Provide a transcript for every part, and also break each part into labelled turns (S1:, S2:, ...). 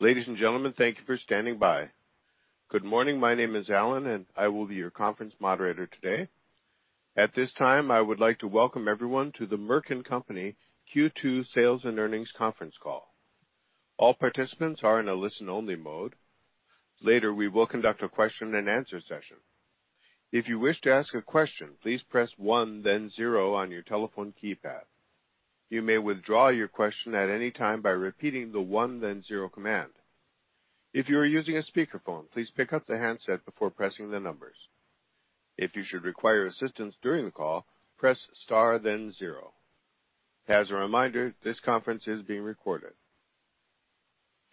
S1: Ladies and gentlemen, thank you for standing by. Good morning. My name is Alan, and I will be your conference moderator today. At this time, I would like to welcome everyone to the Merck & Co. Q2 Sales and Earnings Conference Call. All participants are in a listen-only mode. Later, we will conduct a question and answer session. If you wish to ask a question, please press one then zero on your telephone keypad. You may withdraw your question at any time by repeating the one then zero command. If you are using a speakerphone, please pick up the handset before pressing the numbers. If you should require assistance during the call, press star then zero. As a reminder, this conference is being recorded.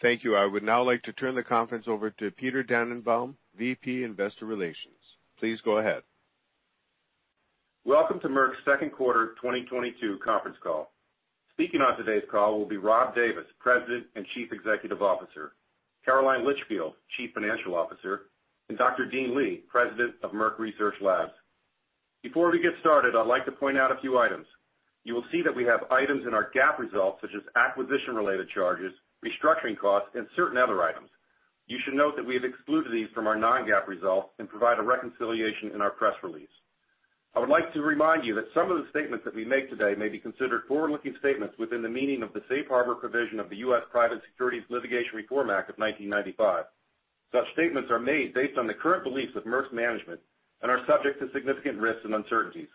S1: Thank you. I would now like to turn the conference over to Peter Dannenbaum, VP Investor Relations. Please go ahead.
S2: Welcome to Merck's second quarter 2022 conference call. Speaking on today's call will be Rob Davis, President and Chief Executive Officer, Caroline Litchfield, Chief Financial Officer, and Dr. Dean Li, President of Merck Research Labs. Before we get started, I'd like to point out a few items. You will see that we have items in our GAAP results, such as acquisition-related charges, restructuring costs, and certain other items. You should note that we have excluded these from our non-GAAP results and provide a reconciliation in our press release. I would like to remind you that some of the statements that we make today may be considered forward-looking statements within the meaning of the Safe Harbor provision of the U.S. Private Securities Litigation Reform Act of 1995. Such statements are made based on the current beliefs of Merck's management and are subject to significant risks and uncertainties.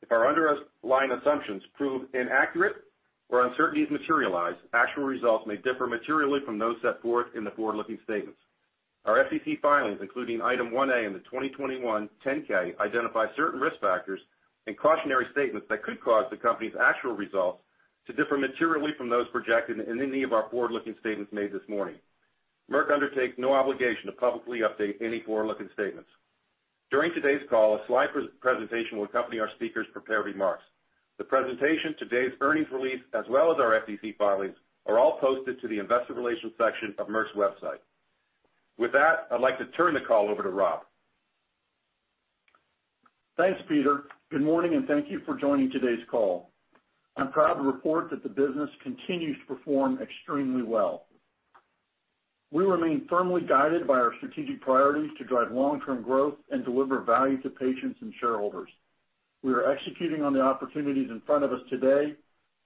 S2: If our underlying assumptions prove inaccurate or uncertainties materialize, actual results may differ materially from those set forth in the forward-looking statements. Our SEC filings, including Item 1A in the 2021 10-K, identify certain risk factors and cautionary statements that could cause the company's actual results to differ materially from those projected in any of our forward-looking statements made this morning. Merck undertakes no obligation to publicly update any forward-looking statements. During today's call, a slide presentation will accompany our speakers' prepared remarks. The presentation, today's earnings release, as well as our SEC filings, are all posted to the investor relations section of Merck's website. With that, I'd like to turn the call over to Rob.
S3: Thanks, Peter. Good morning, and thank you for joining today's call. I'm proud to report that the business continues to perform extremely well. We remain firmly guided by our strategic priorities to drive long-term growth and deliver value to patients and shareholders. We are executing on the opportunities in front of us today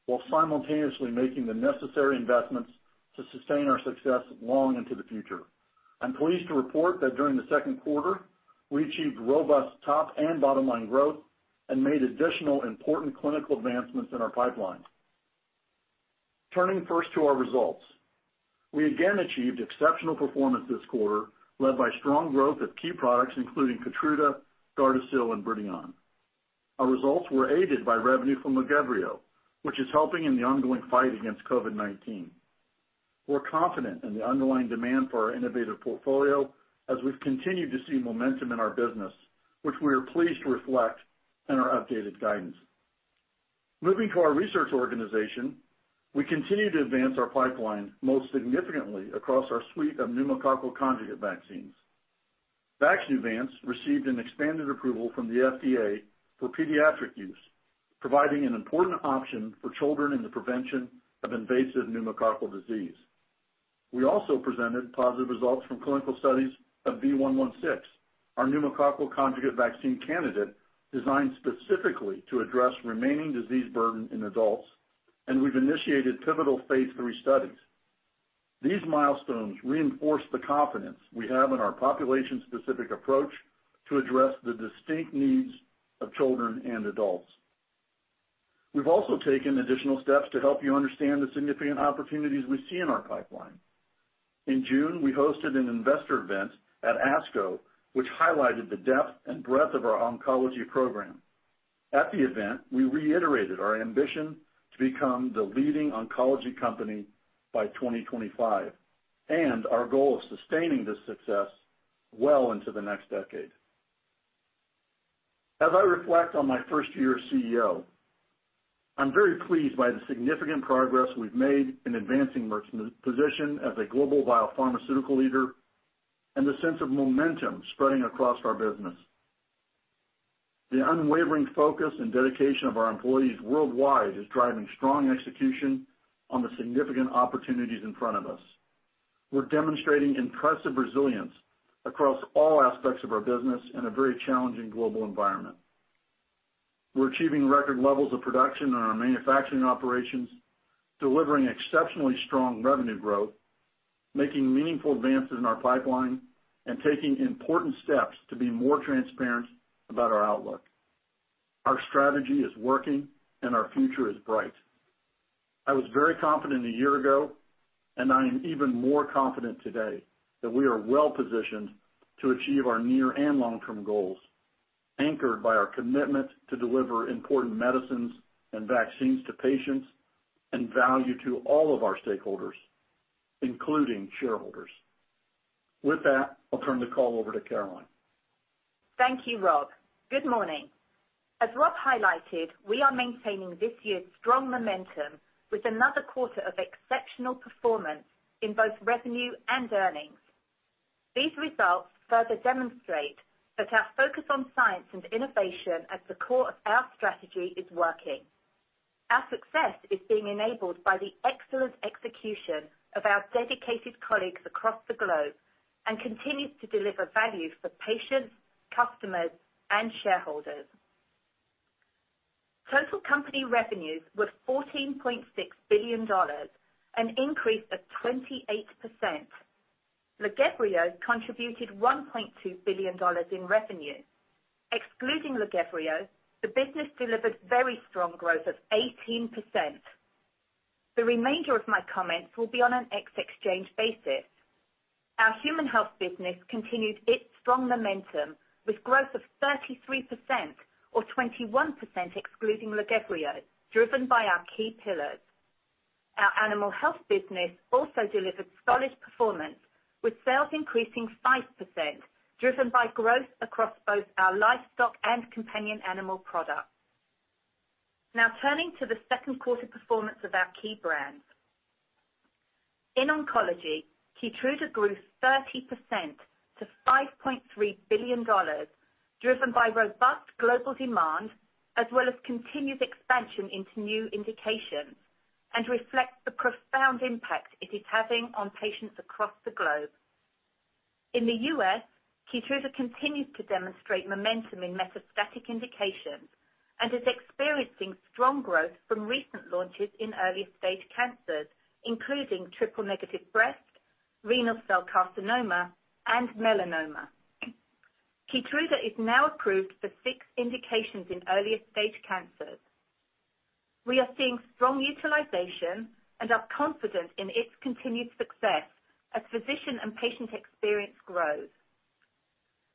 S3: while simultaneously making the necessary investments to sustain our success long into the future. I'm pleased to report that during the second quarter, we achieved robust top and bottom-line growth and made additional important clinical advancements in our pipeline. Turning first to our results. We again achieved exceptional performance this quarter, led by strong growth of key products, including KEYTRUDA, GARDASIL, and BRIDION. Our results were aided by revenue from LAGEVRIO, which is helping in the ongoing fight against COVID-19. We're confident in the underlying demand for our innovative portfolio as we've continued to see momentum in our business, which we are pleased to reflect in our updated guidance. Moving to our research organization, we continue to advance our pipeline, most significantly across our suite of pneumococcal conjugate vaccines. VAXNEUVANCE received an expanded approval from the FDA for pediatric use, providing an important option for children in the prevention of invasive pneumococcal disease. We also presented positive results from clinical studies of V116, our pneumococcal conjugate vaccine candidate designed specifically to address remaining disease burden in adults, and we've initiated pivotal phase III studies. These milestones reinforce the confidence we have in our population-specific approach to address the distinct needs of children and adults. We've also taken additional steps to help you understand the significant opportunities we see in our pipeline. In June, we hosted an investor event at ASCO, which highlighted the depth and breadth of our oncology program. At the event, we reiterated our ambition to become the leading oncology company by 2025, and our goal of sustaining this success well into the next decade. As I reflect on my first year as CEO, I'm very pleased by the significant progress we've made in advancing Merck's position as a global biopharmaceutical leader and the sense of momentum spreading across our business. The unwavering focus and dedication of our employees worldwide is driving strong execution on the significant opportunities in front of us. we're demonstrating impressive resilience across all aspects of our business in a very challenging global environment. We're achieving record levels of production in our manufacturing operations, delivering exceptionally strong revenue growth, making meaningful advances in our pipeline, and taking important steps to be more transparent about our outlook. Our strategy is working, and our future is bright. I was very confident a year ago, and I am even more confident today that we are well-positioned to achieve our near and long-term goals, anchored by our commitment to deliver important medicines and vaccines to patients and value to all of our stakeholders, including shareholders. With that, I'll turn the call over to Caroline.
S4: Thank you, Rob. Good morning. As Rob highlighted, we are maintaining this year's strong momentum with another quarter of exceptional performance in both revenue and earnings. These results further demonstrate that our focus on science and innovation at the core of our strategy is working. Our success is being enabled by the excellent execution of our dedicated colleagues across the globe and continues to deliver value for patients, customers, and shareholders. Total company revenues were $14.6 billion, an increase of 28%. LAGEVRIO contributed $1.2 billion in revenue. Excluding LAGEVRIO, the business delivered very strong growth of 18%. The remainder of my comments will be on an ex-exchange basis. Our human health business continued its strong momentum with growth of 33%, or 21% excluding LAGEVRIO, driven by our key pillars. Our animal health business also delivered solid performance, with sales increasing 5%, driven by growth across both our livestock and companion animal products. Now turning to the second quarter performance of our key brands. In oncology, KEYTRUDA grew 30% to $5.3 billion, driven by robust global demand as well as continued expansion into new indications, and reflects the profound impact it is having on patients across the globe. In the U.S., KEYTRUDA continues to demonstrate momentum in metastatic indications and is experiencing strong growth from recent launches in earlier stage cancers, including triple-negative breast, renal cell carcinoma, and melanoma. KEYTRUDA is now approved for six indications in earlier stage cancers. We are seeing strong utilization and are confident in its continued success as physician and patient experience grows.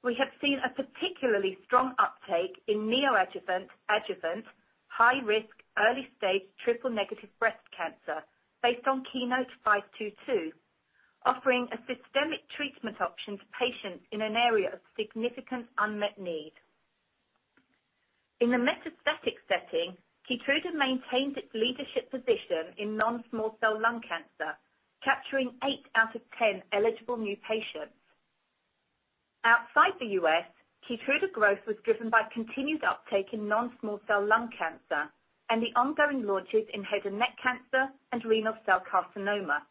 S4: We have seen a particularly strong uptake in neoadjuvant, adjuvant, high risk, early stage triple-negative breast cancer based on KEYNOTE-522, offering a systemic treatment option to patients in an area of significant unmet need. In the metastatic setting, KEYTRUDA maintains its leadership position in non-small cell lung cancer, capturing eight out of 10 eligible new patients. Outside the U.S., KEYTRUDA growth was driven by continued uptake in non-small cell lung cancer and the ongoing launches in head and neck cancer and renal cell carcinoma.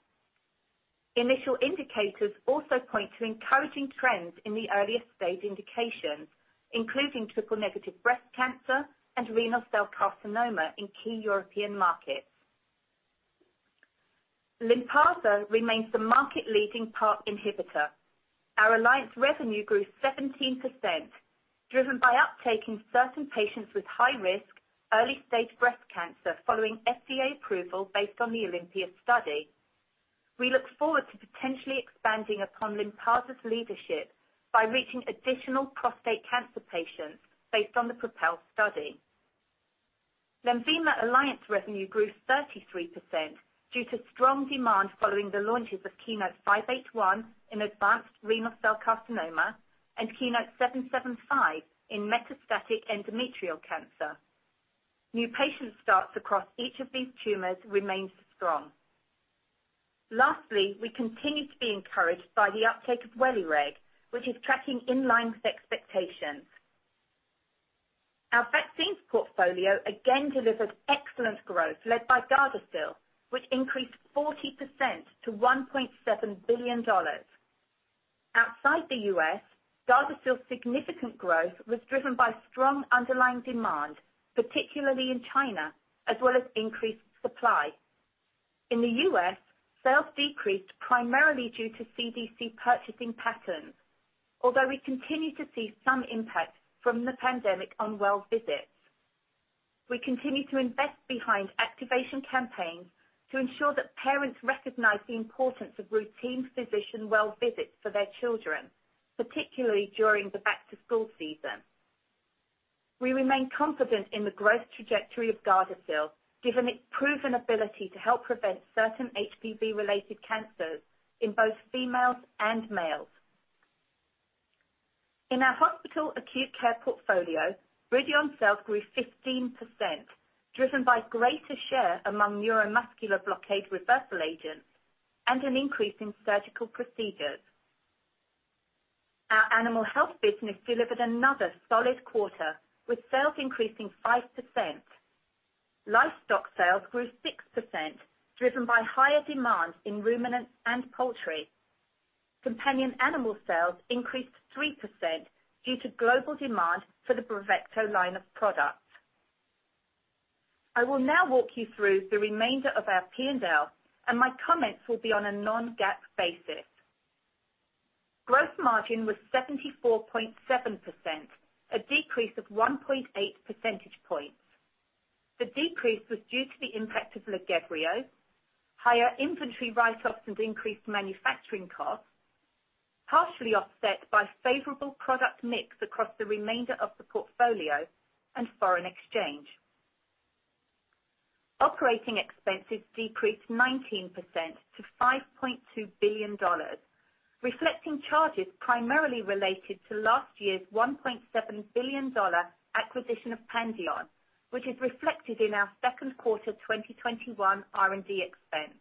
S4: Initial indicators also point to encouraging trends in the earlier stage indications, including triple-negative breast cancer and renal cell carcinoma in key European markets. LYNPARZA remains the market-leading PARP inhibitor. Our alliance revenue grew 17%, driven by uptake in certain patients with high risk, early stage breast cancer following FDA approval based on the OlympiA study. We look forward to potentially expanding upon LYNPARZA's leadership by reaching additional prostate cancer patients based on the PROpel study. LENVIMA alliance revenue grew 33% due to strong demand following the launches of KEYNOTE-581 in advanced renal cell carcinoma and KEYNOTE-775 in metastatic endometrial cancer. New patient starts across each of these tumors remains strong. Lastly, we continue to be encouraged by the uptake of WELIREG, which is tracking in line with expectations. Our vaccines portfolio again delivered excellent growth led by GARDASIL, which increased 40% to $1.7 billion. Outside the U.S., GARDASIL's significant growth was driven by strong underlying demand, particularly in China, as well as increased supply. In the U.S., sales decreased primarily due to CDC purchasing patterns, although we continue to see some impact from the pandemic on well visits. We continue to invest behind activation campaigns to ensure that parents recognize the importance of routine physician well visits for their children, particularly during the back-to-school season. We remain confident in the growth trajectory of GARDASIL, given its proven ability to help prevent certain HPV-related cancers in both females and males. In our hospital acute care portfolio, BRIDION sales grew 15%, driven by greater share among neuromuscular blockade reversal agents and an increase in surgical procedures. Our animal health business delivered another solid quarter, with sales increasing 5%. Livestock sales grew 6%, driven by higher demand in ruminants and poultry. Companion animal sales increased 3% due to global demand for the BRAVECTO line of products. I will now walk you through the remainder of our P&L, and my comments will be on a non-GAAP basis. Gross margin was 74.7%, a decrease of 1.8 percentage points. The decrease was due to the impact of LAGEVRIO, higher inventory write-offs and increased manufacturing costs, partially offset by favorable product mix across the remainder of the portfolio and foreign exchange. Operating expenses decreased 19% to $5.2 billion, reflecting charges primarily related to last year's $1.7 billion acquisition of Pandion, which is reflected in our second quarter 2021 R&D expense.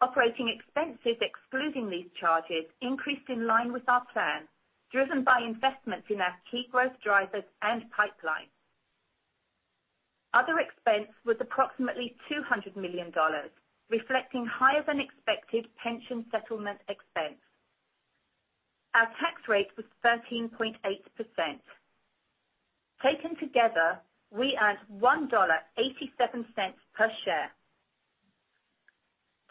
S4: Operating expenses excluding these charges increased in line with our plan, driven by investments in our key growth drivers and pipeline. Other expense was approximately $200 million, reflecting higher than expected pension settlement expense. Our tax rate was 13.8%. Taken together, we earned $1.87 per share.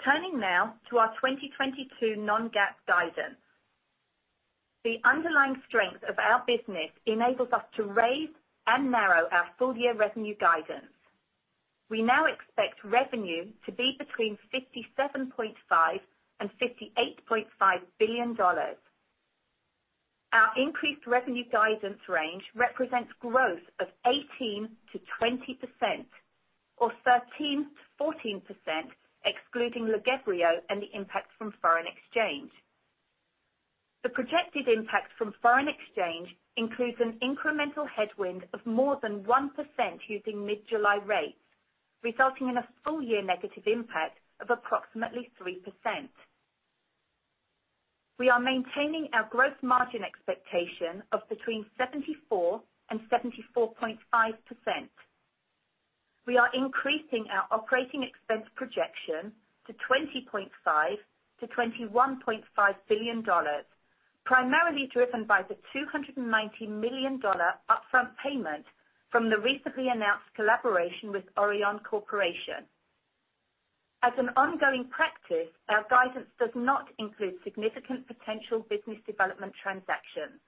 S4: Turning now to our 2022 non-GAAP guidance. The underlying strength of our business enables us to raise and narrow our full-year revenue guidance. We now expect revenue to be between $57.5 billion and $58.5 billion. Our increased revenue guidance range represents growth of 18%-20% or 13%-14% excluding LAGEVRIO and the impact from foreign exchange. The projected impact from foreign exchange includes an incremental headwind of more than 1% using mid-July rates, resulting in a full-year negative impact of approximately 3%. We are maintaining our gross margin expectation of between 74% and 74.5%. We are increasing our operating expense projection to $20.5 billion-$21.5 billion, primarily driven by the $290 million upfront payment from the recently announced collaboration with Orion Corporation. As an ongoing practice, our guidance does not include significant potential business development transactions.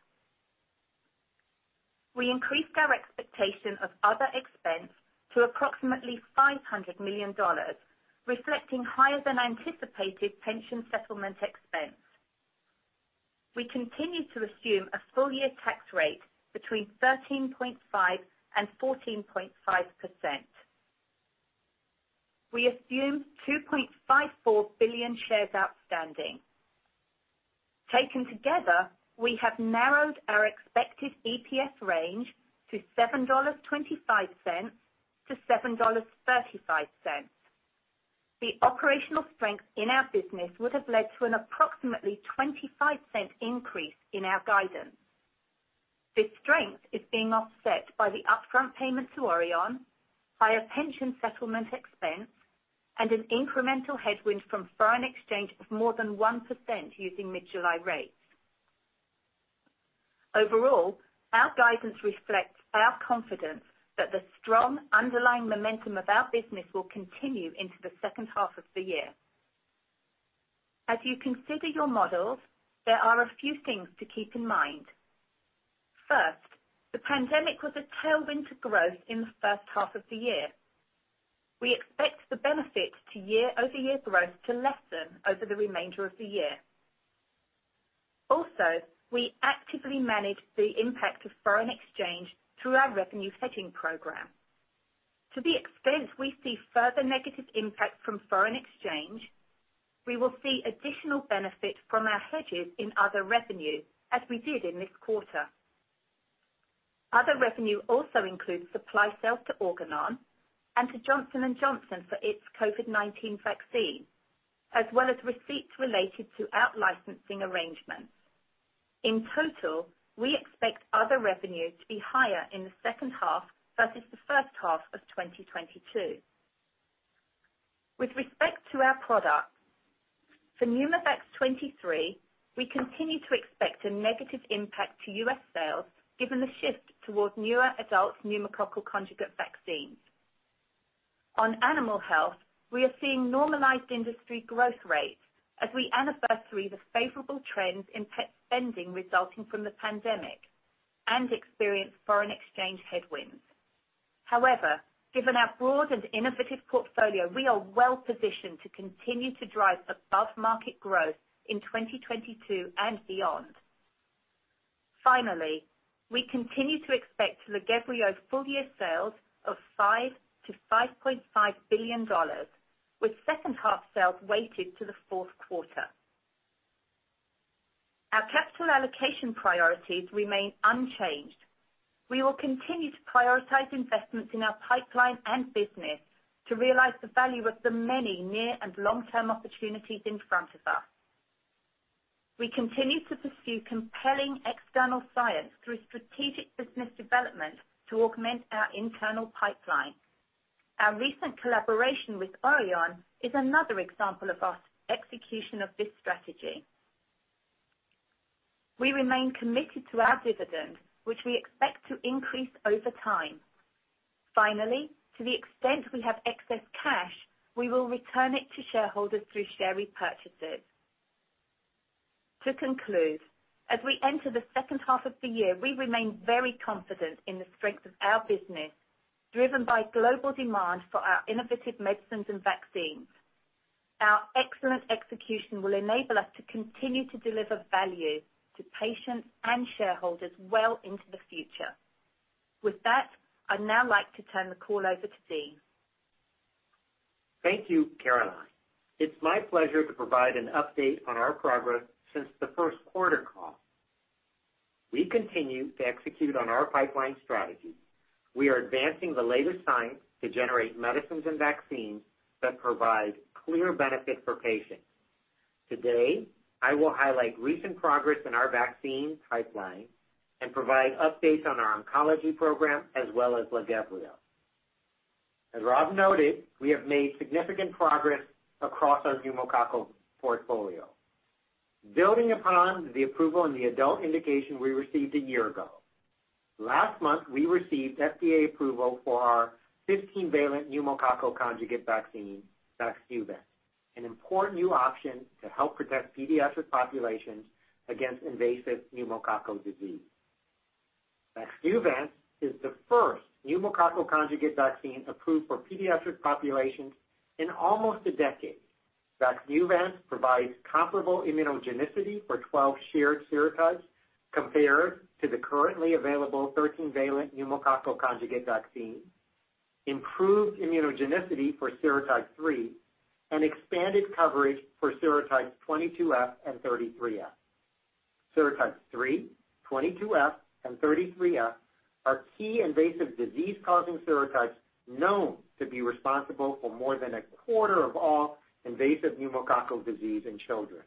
S4: We increased our expectation of other expense to approximately $500 million, reflecting higher than anticipated pension settlement expense. We continue to assume a full-year tax rate between 13.5 and 14.5%. We assume 2.54 billion shares outstanding. Taken together, we have narrowed our expected EPS range to $7.25-$7.35. The operational strength in our business would have led to an approximately $0.25 increase in our guidance. This strength is being offset by the upfront payment to Orion, higher pension settlement expense, and an incremental headwind from foreign exchange of more than 1% using mid-July rates. Overall, our guidance reflects our confidence that the strong underlying momentum of our business will continue into the second half of the year. As you consider your models, there are a few things to keep in mind. First, the pandemic was a tailwind to growth in the first half of the year. We expect the benefit to year-over-year growth to lessen over the remainder of the year. Also, we actively manage the impact of foreign exchange through our revenue hedging program. To the extent we see further negative impact from foreign exchange, we will see additional benefit from our hedges in other revenue, as we did in this quarter. Other revenue also includes supply sales to Organon and to Johnson & Johnson for its COVID-19 vaccine, as well as receipts related to out-licensing arrangements. In total, we expect other revenue to be higher in the second half versus the first half of 2022. With respect to our products, for PNEUMOVAX 23, we continue to expect a negative impact to U.S. sales given the shift towards newer adult pneumococcal conjugate vaccines. On animal health, we are seeing normalized industry growth rates as we anniversary the favorable trends in pet spending resulting from the pandemic and experience foreign exchange headwinds. However, given our broad and innovative portfolio, we are well-positioned to continue to drive above-market growth in 2022 and beyond. Finally, we continue to expect LAGEVRIO full-year sales of $5 billion-$5.5 billion, with second half sales weighted to the fourth quarter. Our capital allocation priorities remain unchanged. We will continue to prioritize investments in our pipeline and business to realize the value of the many near and long-term opportunities in front of us. We continue to pursue compelling external science through strategic business development to augment our internal pipeline. Our recent collaboration with Orion is another example of our execution of this strategy. We remain committed to our dividend, which we expect to increase over time. Finally, to the extent we have excess cash, we will return it to shareholders through share repurchases. To conclude, as we enter the second half of the year, we remain very confident in the strength of our business, driven by global demand for our innovative medicines and vaccines. Our excellent execution will enable us to continue to deliver value to patients and shareholders well into the future. With that, I'd now like to turn the call over to Dean.
S5: Thank you, Caroline. It's my pleasure to provide an update on our progress since the first quarter call. We continue to execute on our pipeline strategy. We are advancing the latest science to generate medicines and vaccines that provide clear benefit for patients. Today, I will highlight recent progress in our vaccine pipeline and provide updates on our oncology program as well as LAGEVRIO. As Rob noted, we have made significant progress across our pneumococcal portfolio. Building upon the approval in the adult indication we received a year ago, last month, we received FDA approval for our 15-valent pneumococcal conjugate vaccine, VAXNEUVANCE, an important new option to help protect pediatric populations against invasive pneumococcal disease. VAXNEUVANCE is the first pneumococcal conjugate vaccine approved for pediatric populations in almost a decade. VAXNEUVANCE provides comparable immunogenicity for 12 shared serotypes compared to the currently available 13-valent pneumococcal conjugate vaccine, improved immunogenicity for serotype 3, and expanded coverage for serotypes 22F and 33F. Serotypes 3, 22F, and 33F are key invasive disease-causing serotypes known to be responsible for more than a quarter of all invasive pneumococcal disease in children.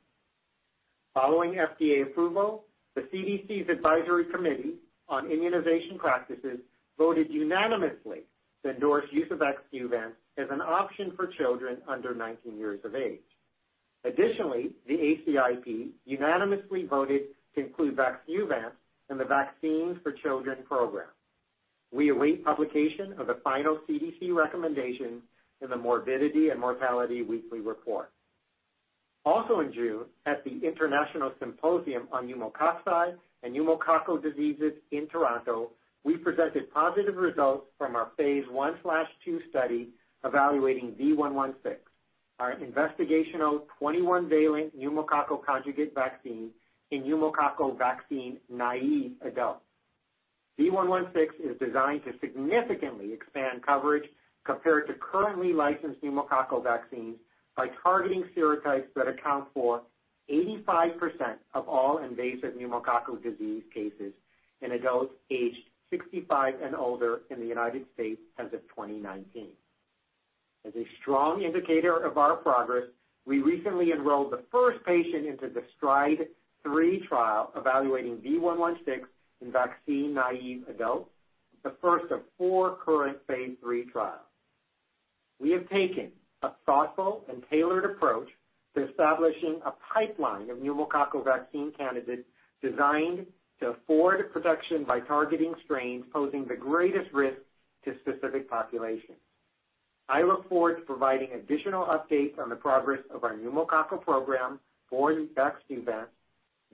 S5: Following FDA approval, the CDC's Advisory Committee on Immunization Practices voted unanimously to endorse use of VAXNEUVANCE as an option for children under 19 years of age. Additionally, the ACIP unanimously voted to include VAXNEUVANCE in the Vaccines for Children program. We await publication of the final CDC recommendations in the Morbidity and Mortality Weekly Report. Also in June, at the International Symposium on Pneumococci and Pneumococcal Diseases in Toronto, we presented positive results from our phase I/II study evaluating V116, our investigational 21-valent pneumococcal conjugate vaccine in pneumococcal vaccine-naive adults. V116 is designed to significantly expand coverage compared to currently licensed pneumococcal vaccines by targeting serotypes that account for 85% of all invasive pneumococcal disease cases in adults aged 65 and older in the United States as of 2019. As a strong indicator of our progress, we recently enrolled the first patient into the STRIDE-3 trial evaluating V116 in vaccine-naive adults, the first of four current phase III trials. We have taken a thoughtful and tailored approach to establishing a pipeline of pneumococcal vaccine candidates designed to afford protection by targeting strains posing the greatest risk to specific populations. I look forward to providing additional updates on the progress of our pneumococcal program for VAXNEUVANCE,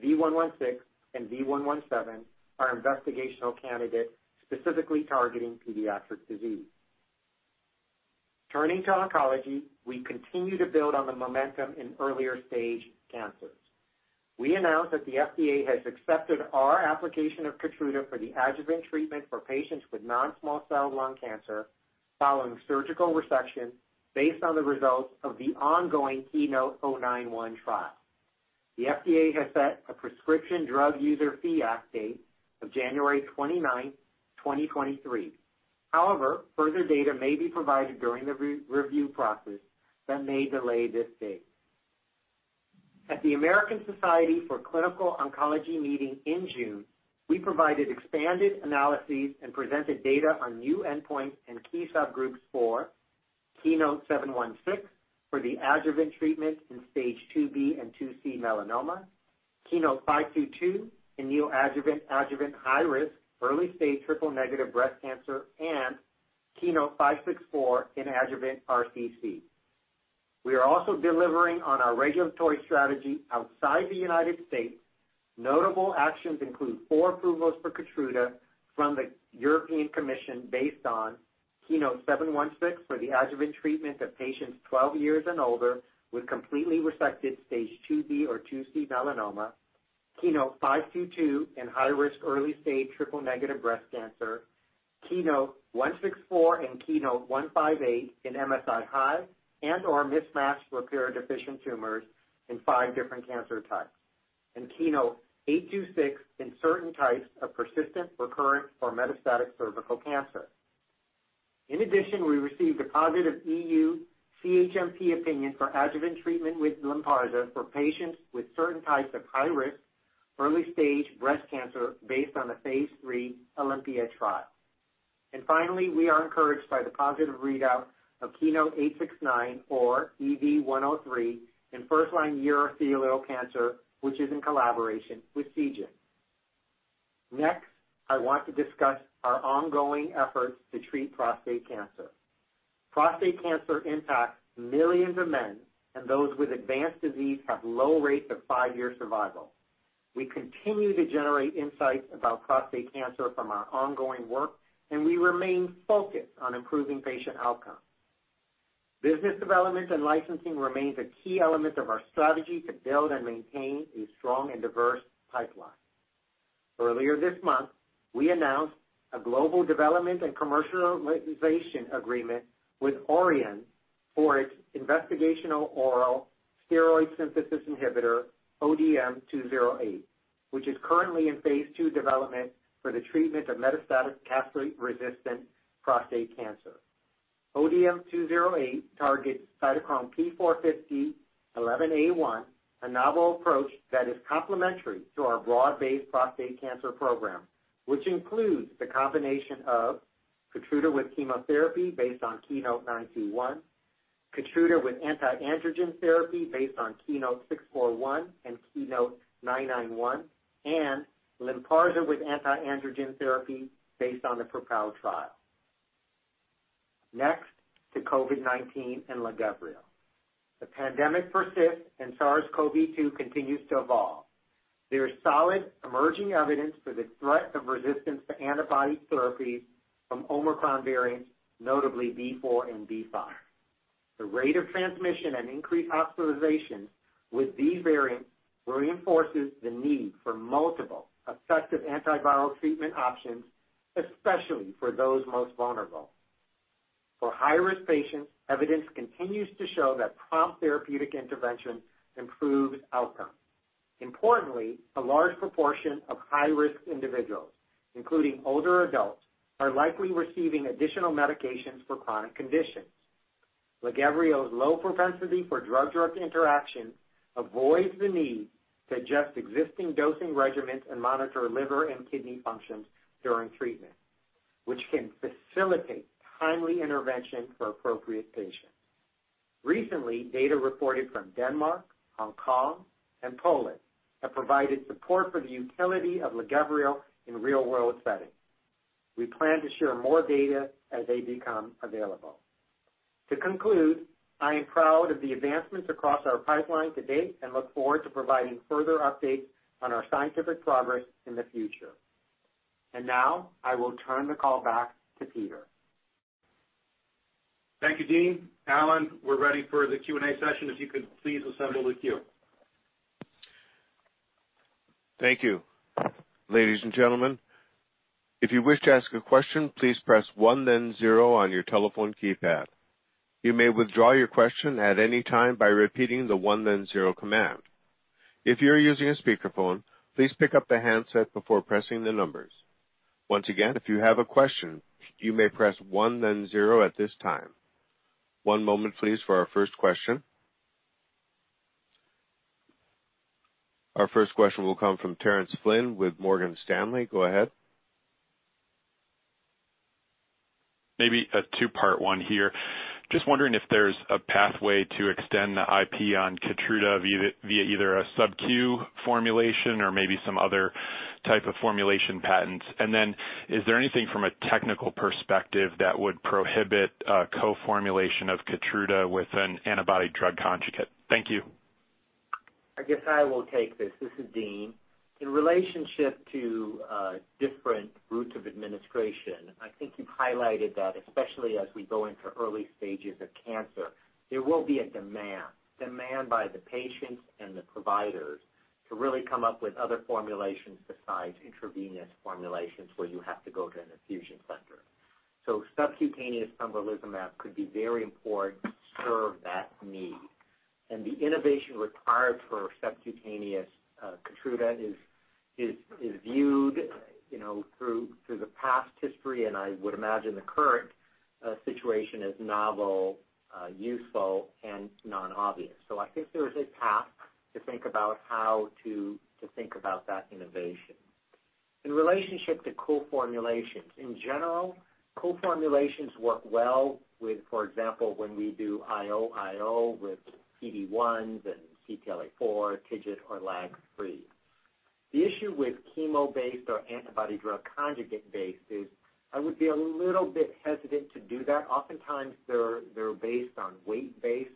S5: V116, and V117, our investigational candidate specifically targeting pediatric disease. Turning to oncology, we continue to build on the momentum in earlier-stage cancers. We announced that the FDA has accepted our application of KEYTRUDA for the adjuvant treatment for patients with non-small cell lung cancer following surgical resection based on the results of the ongoing KEYNOTE-091 trial. The FDA has set a Prescription Drug User Fee Act date of January 29, 2023. However, further data may be provided during the re-review process that may delay this date. At the American Society of Clinical Oncology meeting in June, we provided expanded analyses and presented data on new endpoints and key subgroups for KEYNOTE-716 for the adjuvant treatment in stage 2B and 2C melanoma, KEYNOTE-522 in neoadjuvant, adjuvant high risk, early stage triple-negative breast cancer, and KEYNOTE-564 in adjuvant RCC. We are also delivering on our regulatory strategy outside the United States. Notable actions include four approvals for KEYTRUDA from the European Commission based on KEYNOTE-716 for the adjuvant treatment of patients 12 years and older with completely resected stage IIB or IIC melanoma, KEYNOTE-522 in high-risk early stage triple-negative breast cancer, KEYNOTE-164 and KEYNOTE-158 in MSI-high and/or mismatched repair-deficient tumors in five different cancer types, and KEYNOTE-826 in certain types of persistent, recurrent, or metastatic cervical cancer. In addition, we received a positive EU CHMP opinion for adjuvant treatment with LYNPARZA for patients with certain types of high-risk early-stage breast cancer based on the phase III OlympiA trial. And finally, we are encouraged by the positive readout of KEYNOTE-869 or EV-103 in first-line urothelial cancer, which is in collaboration with Seagen. Next, I want to discuss our ongoing efforts to treat prostate cancer. Prostate cancer impacts millions of men, and those with advanced disease have low rates of five-year survival. We continue to generate insights about prostate cancer from our ongoing work, and we remain focused on improving patient outcomes. Business development and licensing remains a key element of our strategy to build and maintain a strong and diverse pipeline. Earlier this month, we announced a global development and commercialization agreement with Orion for its investigational oral steroid synthesis inhibitor, ODM-208, which is currently in phase II development for the treatment of metastatic castration-resistant prostate cancer. ODM-208 targets cytochrome P450-11A1, a novel approach that is complementary to our broad-based prostate cancer program, which includes the combination of KEYTRUDA with chemotherapy based on KEYNOTE-921, KEYTRUDA with anti-androgen therapy based on KEYNOTE-641 and KEYNOTE-991, and LYNPARZA with anti-androgen therapy based on the PROPEL trial. Next to COVID-19 and LAGEVRIO. The pandemic persists and SARS-CoV-2 continues to evolve. There is solid emerging evidence for the threat of resistance to antibody therapies from Omicron variants, notably BA.4 and BA.5. The rate of transmission and increased hospitalizations with these variants reinforces the need for multiple effective antiviral treatment options, especially for those most vulnerable. For high-risk patients, evidence continues to show that prompt therapeutic intervention improves outcomes. Importantly, a large proportion of high-risk individuals, including older adults, are likely receiving additional medications for chronic conditions. LAGEVRIO's low propensity for drug-drug interaction avoids the need to adjust existing dosing regimens and monitor liver and kidney functions during treatment, which can facilitate timely intervention for appropriate patients. Recently, data reported from Denmark, Hong Kong, and Poland have provided support for the utility of LAGEVRIO in real-world settings. We plan to share more data as they become available. To conclude, I am proud of the advancements across our pipeline to date and look forward to providing further updates on our scientific progress in the future. And now I will turn the call back to Peter.
S2: Thank you, Dean. Alan, we're ready for the Q&A session. If you could please assemble the queue.
S1: Thank you. Ladies and gentlemen, if you wish to ask a question, please press one then zero on your telephone keypad. You may withdraw your question at any time by repeating the one then zero command. If you're using a speakerphone, please pick up the handset before pressing the numbers. Once again, if you have a question, you may press one then zero at this time. One moment please for our first question. Our first question will come from Terence Flynn with Morgan Stanley. Go ahead.
S6: Maybe a two-part one here. Just wondering if there's a pathway to extend the IP on KEYTRUDA via either a subQ formulation or maybe some other type of formulation patents. And then is there anything from a technical perspective that would prohibit co-formulation of KEYTRUDA with an antibody-drug conjugate? Thank you.
S5: I guess I will take this. This is Dean. In relationship to uh, different routes of administration, I think you've highlighted that especially as we go into early stages of cancer, there will be a demand by the patients and the providers to really come up with other formulations besides intravenous formulations where you have to go to an infusion center. So subcutaneous pembrolizumab could be very important to serve that need. And the innovation required for subcutaneous uh, KEYTRUDA is viewed, through the past history, and I would imagine the current uh, situation as novel, uh, useful and non-obvious. So I think there is a path to think about how to think about that innovation. In relationship to co-formulations, in general, co-formulations work well with, for example, when we do IO/IO with PD-1s and CTLA-4, TIGIT or LAG-3. The issue with chemo-based or antibody-drug conjugate-based is I would be a little bit hesitant to do that. Oftentimes they're based on weight-based.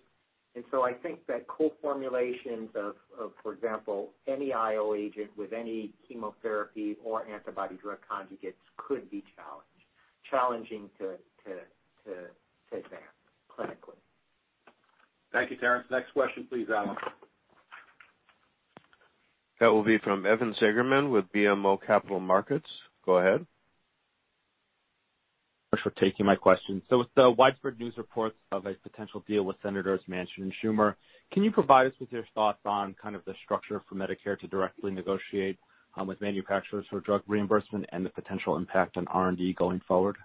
S5: And so I think that co-formulations of, for example, any IO agent with any chemotherapy or antibody-drug conjugates could be challenging to advance clinically.
S2: Thank you, Terence. Next question, please, Alan.
S1: That will be from Evan Seigerman with BMO Capital Markets. Go ahead.
S7: Thanks for taking my question. So, with the widespread news reports of a potential deal with Senators Manchin and Schumer, can you provide us with your thoughts on kind of the structure for Medicare to directly negotiate um, with manufacturers for drug reimbursement and the potential impact on R&D going forward?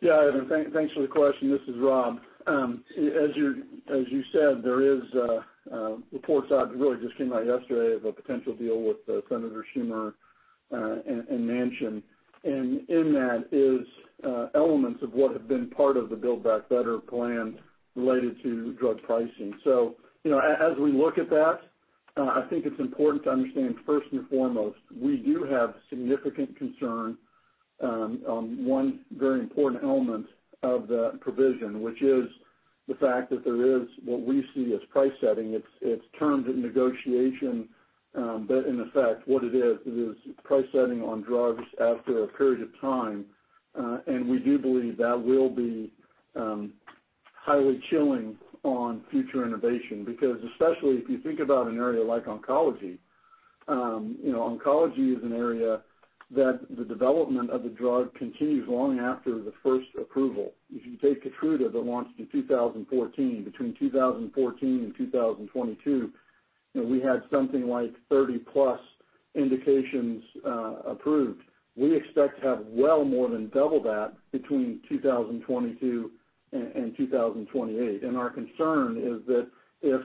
S3: Yeah, Evan, thanks for the question. This is Rob. Um, as you said, there is uh, Uh, reports out, really just came out yesterday of a potential deal with uh, Senator Schumer uh, and Manchin. And in that is elements of what have been part of the Build Back Better plan related to drug pricing. So, you know, as we look at that, I think it's important to understand first and foremost, we do have significant concern um, on one very important element of the provision, which is the fact that there is what we see as price setting. It's termed negotiation, but in effect, what it is, it is price setting on drugs after a period of time. Uh and we do believe that will be highly chilling on future innovation, because especially if you think about an area like oncology. Um, you know, oncology is an area that the development of the drug continues long after the first approval. If you take KEYTRUDA that launched in 2014, between 2014 and 2022, we had something like 30+ indications uh, approved. We expect to have well more than double that between 2022 and 2028. Our concern is that if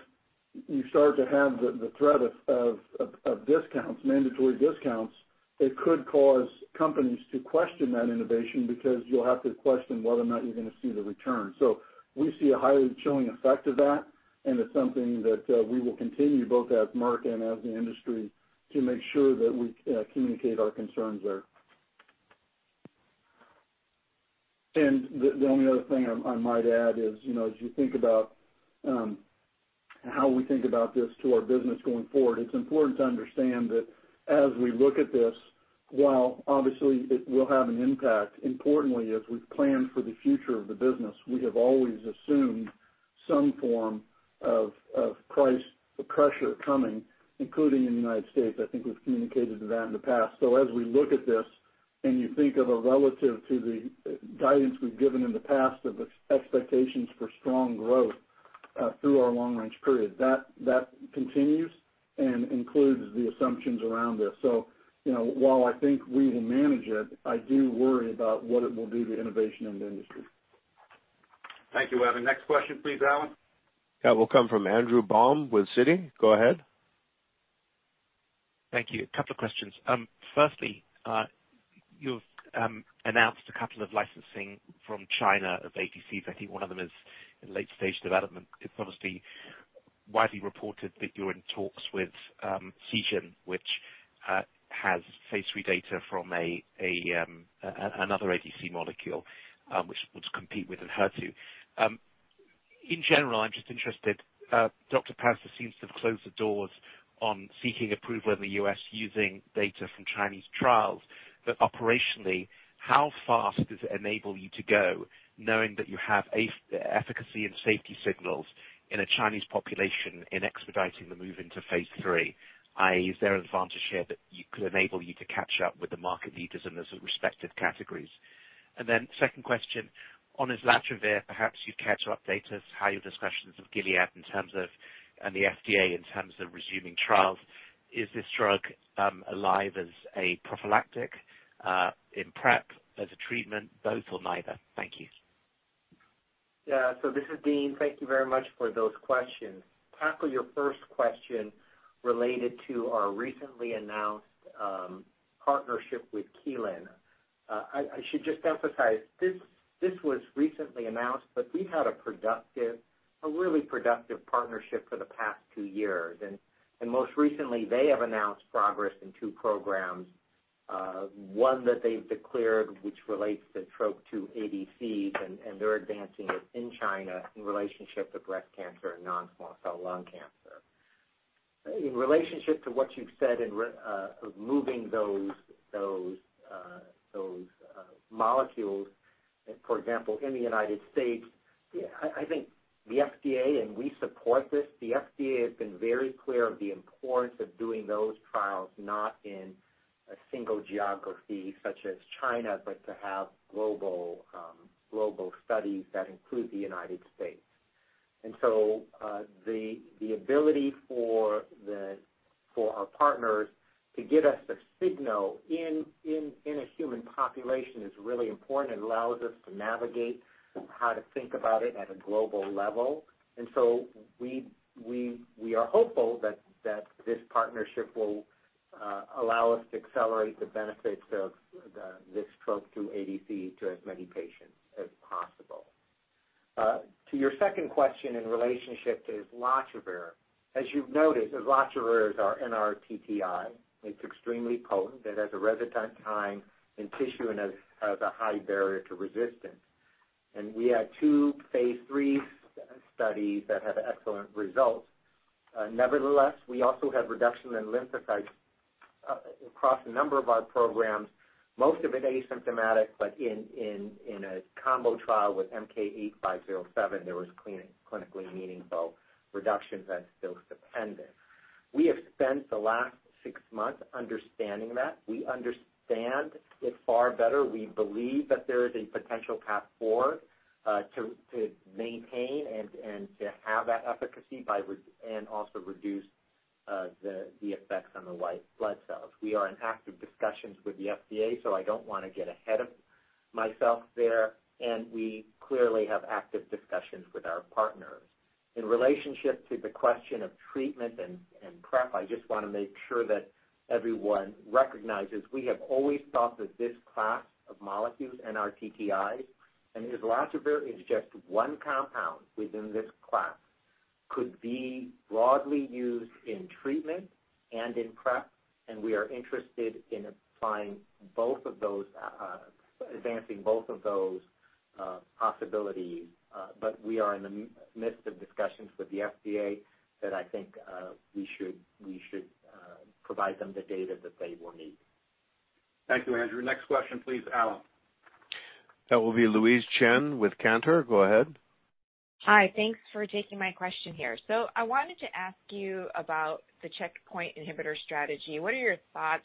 S3: you start to have the threat of discounts, mandatory discounts, it could cause companies to question that innovation because you'll have to question whether or not you're going to see the return. So we see a highly chilling effect of that, and it's something that uh, we will continue, both as Merck and as the industry, to make sure that we uh, communicate our concerns there. And the the only other thing I might add is, you know as you think about um, how we think about this to our business going forward, it's important to understand that as we look at this, while obviously it will have an impact, importantly, as we've planned for the future of the business, we have always assumed some form of price pressure coming, including in the United States. I think we've communicated that in the past. So as we look at this and you think of a relative to the guidance we've given in the past of expectations for strong growth uh, through our long-range period, that that continues and includes the assumptions around this. So, you know, while I think we will manage it, I do worry about what it will do to innovation in the industry.
S2: Thank you, Evan. Next question, please, Alan.
S1: That will come from Andrew Baum with Citi. Go ahead.
S8: Thank you. A couple of questions. Um, firstly, uh, you've um, announced a couple of licensing from China of ADCs. I think one of them is in late-stage development. It's obviously widely reported that you're in talks with um, Seagen, which uh, has phase III data from a um, another ADC molecule, um, which would compete with ENHERTU. In general, I'm just interested, uh, Dr. Pazdur seems to have closed the doors on seeking approval in the U.S. using data from Chinese trials. But operationally, how fast does it enable you to go knowing that you have efficacy and safety signals in a Chinese population in expediting the move into phase III? Is there an advantage here that could enable you to catch up with the market leaders in those respective categories? Second question, on islatravir, perhaps you'd care to update us how your discussions with Gilead in terms of, and the FDA in terms of resuming trials. Is this drug um, alive as a prophylactic, uh, in PrEP, as a treatment, both or neither? Thank you.
S5: Yeah. This is Dean. Thank you very much for those questions. Tackle your first question related to our recently announced um, partnership with Kelun. Uh, I should just emphasize, this this was recently announced, but we've had a productive, a really productive partnership for the past two years. And most recently, they have announced progress in two programs. One that they've declared, which relates to TROP2 ADCs, and they're advancing it in China in relationship to breast cancer and non-small cell lung cancer. In relationship to what you've said uh, of moving those uh, uh, molecules, for example, in the United States, I think the FDA, and we support this, the FDA has been very clear of the importance of doing those trials not in a single geography such as China, but to have global studies that include the United States. And so uh the ability for our partners to get us a signal in a human population is really important. It allows us to navigate how to think about it at a global level. We are hopeful that this partnership will Uh, allow us to accelerate the benefits of this Trop-2 ADC to as many patients as possible. Uh, to your second question in relationship to islatravir, as you've noted, islatravir is our NRTTI. It's extremely potent. It has a residence time in tissue and has a high barrier to resistance. And we had two phase III studies that had excellent results. Uh, nevertheless, we also have reduction in lymphocytes across a number of our programs, most of it asymptomatic, but in a combo trial with MK-8507, there was clinically meaningful reductions that's dose-dependent. We have spent the last six months understanding that. We understand it far better. We believe that there is a potential path forward uh, to to maintain and and to have that efficacy by and also reduce the effects on the white blood cells. We are in active discussions with the FDA, so I don't want to get ahead of myself there, and we clearly have active discussions with our partners. In relationship to the question of treatment and PrEP, I just want to make sure that everyone recognizes we have always thought that this class of molecules, NRTTIs, and islatravir is just one compound within this class, could be broadly used in treatment and in PrEP, and we are interested in applying both of those, uh, uh, advancing both of those uh, possibilities. Uh but we are in the midst of discussions with the FDA that I think we should provide them the data that they will need.
S2: Thank you, Andrew. Next question, please, Alan.
S1: That will be Louise Chen with Cantor. Go ahead.
S9: Hi. Thanks for taking my question here. So I wanted to ask you about the checkpoint inhibitor strategy. What are your thoughts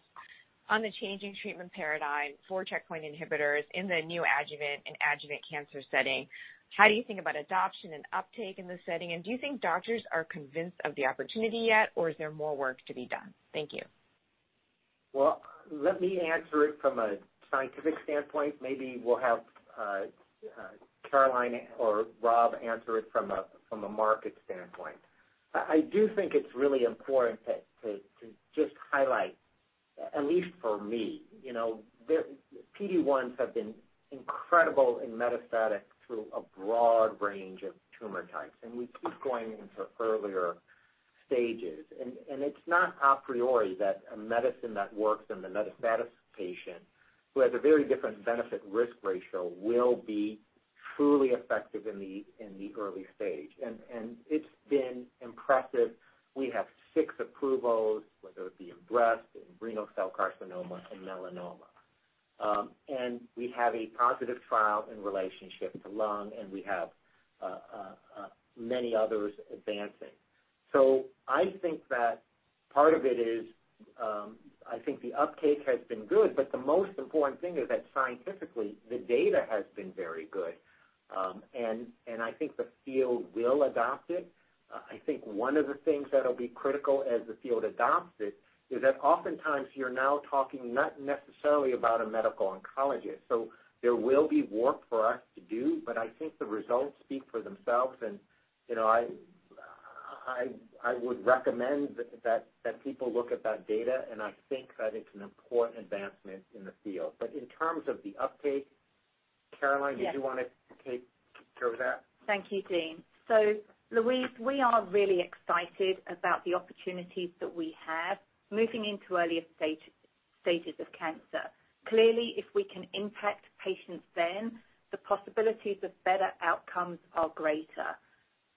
S9: on the changing treatment paradigm for checkpoint inhibitors in the neoadjuvant and adjuvant cancer setting? How do you think about adoption and uptake in this setting, and do you think doctors are convinced of the opportunity yet, or is there more work to be done? Thank you.
S5: Well, let me answer it from a scientific standpoint. Maybe we'll have uh, uh, Caroline or Rob answer it from a from a market standpoint. I do think it's really important to to just highlight, at least for me, you know, there PD-1s have been incredible in metastatic through a broad range of tumor types, and we keep going into earlier stages. And and it's not a priori that a medicine that works in the metastatic patient who has a very different benefit-risk ratio will be truly effective in the early stage. It's been impressive. We have six approvals, whether it be in breast, in renal cell carcinoma, and melanoma. Um, and we have a positive trial in relationship to lung, and we have uh, uh, uh, many others advancing. So I think that part of it is, um, I think the uptake has been good, but the most important thing is that scientifically, the data has been very good. I think the field will adopt it. I think one of the things that'll be critical as the field adopts it is that oftentimes you're now talking not necessarily about a medical oncologist. So there will be work for us to do, but I think the results speak for themselves, and you know, I uh I I would recommend that that people look at that data, and I think that it's an important advancement in the field. But in terms of the uptake, Caroline, did you want to take care of that?
S4: Thank you, Dean. So Louise, we are really excited about the opportunities that we have moving into earlier stages of cancer. Clearly, if we can impact patients then, the possibilities of better outcomes are greater.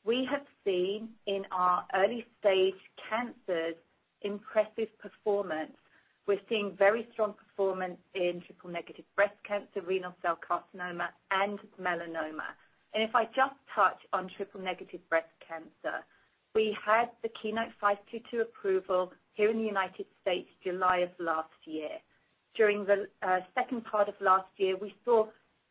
S4: We have seen in our early-stage cancers impressive performance. We're seeing very strong performance in triple-negative breast cancer, renal cell carcinoma, and melanoma. And if I just touch on triple-negative breast cancer, we had the KEYNOTE-522 approval here in the United States July of last year. During the uh, second part of last year, we saw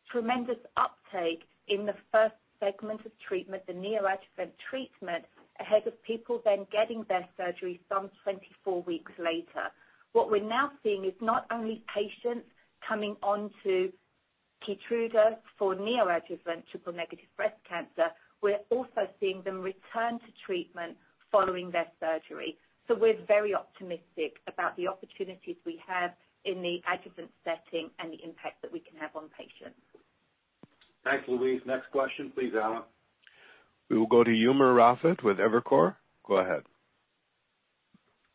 S4: tremendous uptake in the first segment of treatment, the neoadjuvant treatment, ahead of people then getting their surgery some 24 weeks later. What we're now seeing is not only patients coming onto KEYTRUDA for neoadjuvant triple-negative breast cancer, we're also seeing them return to treatment following their surgery. So we're very optimistic about the opportunities we have in the adjuvant setting and the impact that we can have on patients.
S2: Thanks, Louise. Next question, please, Alan.
S1: We will go to Umer Raffat with Evercore. Go ahead.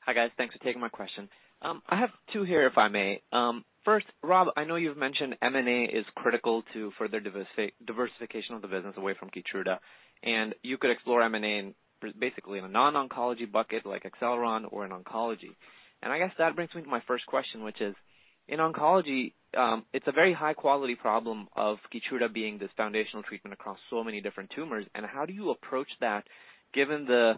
S10: Hi, guys. Thanks for taking my question. Um, I have two here, if I may. Um, first, Rob, I know you've mentioned M&A is critical to further diversification of the business away from KEYTRUDA, and you could explore M&A basically in a non-oncology bucket like Acceleron or in oncology. And I guess that brings me to my first question, which is, in oncology, um, it's a very high-quality problem of KEYTRUDA being this foundational treatment across so many different tumors. And how do you approach that given the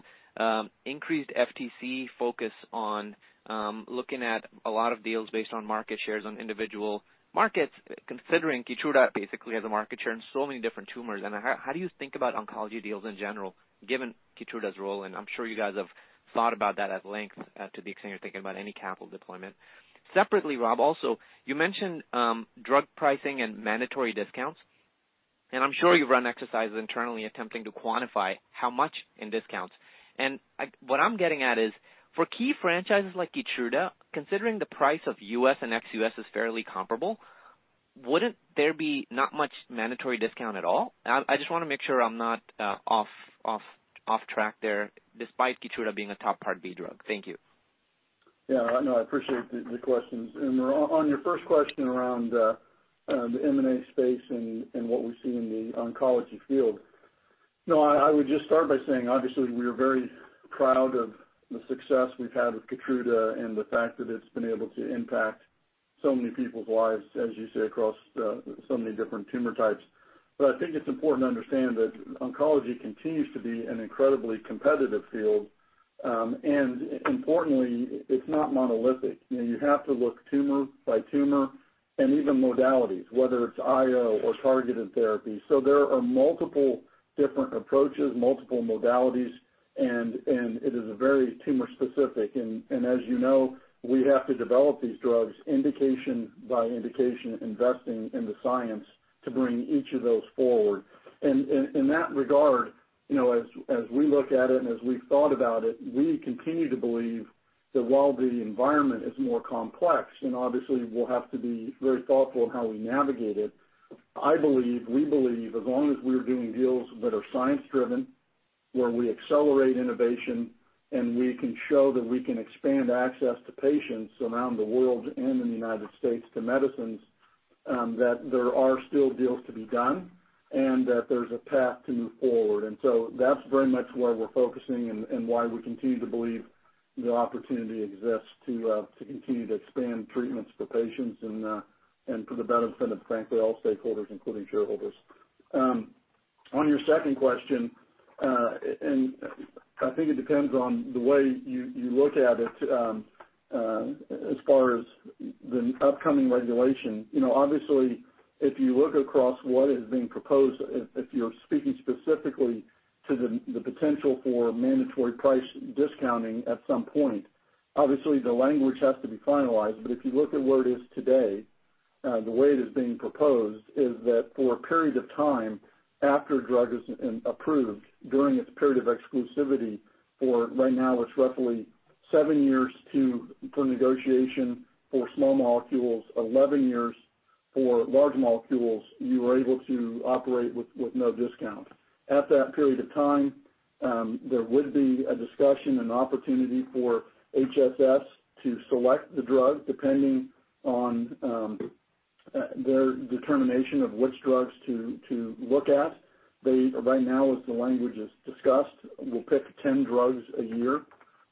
S10: increased FTC focus on um looking at a lot of deals based on market shares on individual markets, considering KEYTRUDA basically has a market share in so many different tumors? And how do you think about oncology deals in general, given KEYTRUDA's role? And I'm sure you guys have thought about that at length to the extent you're thinking about any capital deployment. Separately, Rob, also, you mentioned um drug pricing and mandatory discounts, and I'm sure you've run exercises internally attempting to quantify how much in discounts. And I, what I'm getting at is, for key franchises like KEYTRUDA, considering the price of U.S. and ex-U.S. is fairly comparable, wouldn't there be not much mandatory discount at all? I I just want to make sure I'm not uh, off off off track there, despite KEYTRUDA being a top Part B drug. Thank you.
S3: Yeah, no, I appreciate the the questions. Umer, on your first question around uh, uh, the M&A space and, and what we see in the oncology field. I would just start by saying, obviously, we are very proud of the success we've had with KEYTRUDA and the fact that it's been able to impact so many people's lives, as you say, across so many different tumor types. But I think it's important to understand that oncology continues to be an incredibly competitive field. Um and importantly, it's not monolithic. You have to look tumor by tumor and even modalities, whether it's IO or targeted therapy. So there are multiple different approaches, multiple modalities, and it is very tumor specific. As you know, we have to develop these drugs indication by indication, investing in the science to bring each of those forward. And in that regard, you know, as we look at it and as we've thought about it, we continue to believe that while the environment is more complex, and obviously we'll have to be very thoughtful in how we navigate it, I believe, we believe, as long as we're doing deals that are science-driven, where we accelerate innovation, and we can show that we can expand access to patients around the world and in the United States to medicines, um, that there are still deals to be done and that there's a path to move forward. And so that's very much where we're focusing and why we continue to believe the opportunity exists to uh, continue to expand treatments for patients and uh, for the benefit of, frankly, all stakeholders, including shareholders. Um, on your second question, uh, and I think it depends on the way you look at it um, uh, as far as the upcoming regulation. Obviously, if you look across what is being proposed, if you're speaking specifically to the potential for mandatory price discounting at some point, obviously the language has to be finalized. But if you look at where it is today, Uh, the way it is being proposed is that for a period of time after a drug is approved, during its period of exclusivity, for right now it's roughly seven years for negotiation for small molecules, 11 years for large molecules, you are able to operate with no discount. At that period of time, um, there would be a discussion and opportunity for HHS to select the drug depending on um, their determination of which drugs to look at. They right now, as the language is discussed, will pick 10 drugs a year,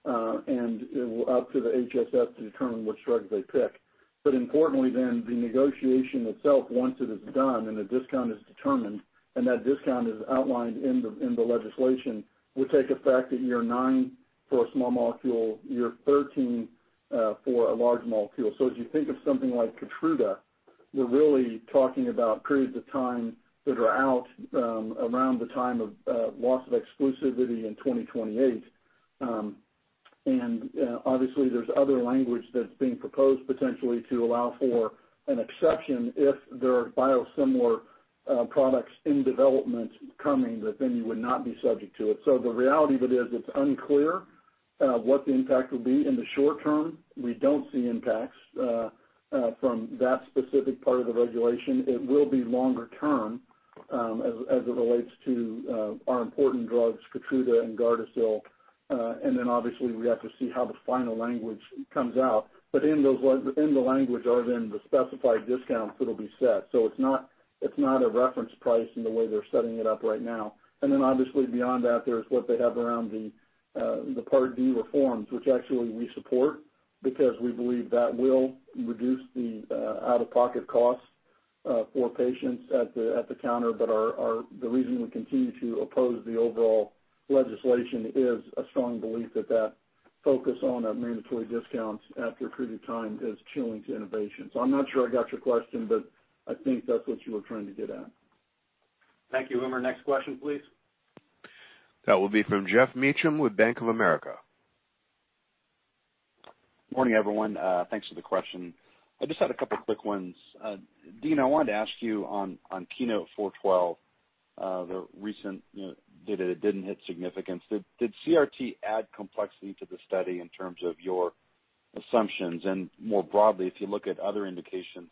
S3: uh, and it will up to the HHS to determine which drugs they pick. But importantly then, the negotiation itself, once it is done and a discount is determined, and that discount is outlined in the legislation, will take effect at year nine for a small molecule, year 13 uh, for a large molecule. So, as you think of something like KEYTRUDA, we're really talking about periods of time that are out um, around the time of uh, loss of exclusivity in 2028. Um, uh, obviously, there's other language that's being proposed potentially to allow for an exception if there are biosimilar uh, products in development coming that then you would not be subject to it. So the reality of it is it's unclear what the impact will be in the short term. We don't see impacts from that specific part of the regulation. It will be longer term as it relates to our important drugs, KEYTRUDA and GARDASIL. Uh and then obviously we have to see how the final language comes out. But in the language are then the specified discounts that'll be set. So it's not it's not a reference price in the way they're setting it up right now. And then obviously beyond that, there's what they have around the uh the Part D reforms, which actually we support because we believe that will reduce the uh, out-of-pocket costs uh, for patients at the counter. But the reason we continue to oppose the overall legislation is a strong belief that that focus on mandatory discounts after a period of time is chilling to innovation. So I'm not sure I got your question, but I think that's what you were trying to get at.
S2: Thank you, Umer. Next question, please.
S1: That will be from Geoff Meacham with Bank of America.
S11: Morning, everyone. Uh, thanks for the question. I just had a couple quick ones. Uh, Dean, I wanted to ask you on KEYNOTE-412, uh, the recent data that didn't hit significance. Did CRT add complexity to the study in terms of your assumptions? And more broadly, if you look at other indications,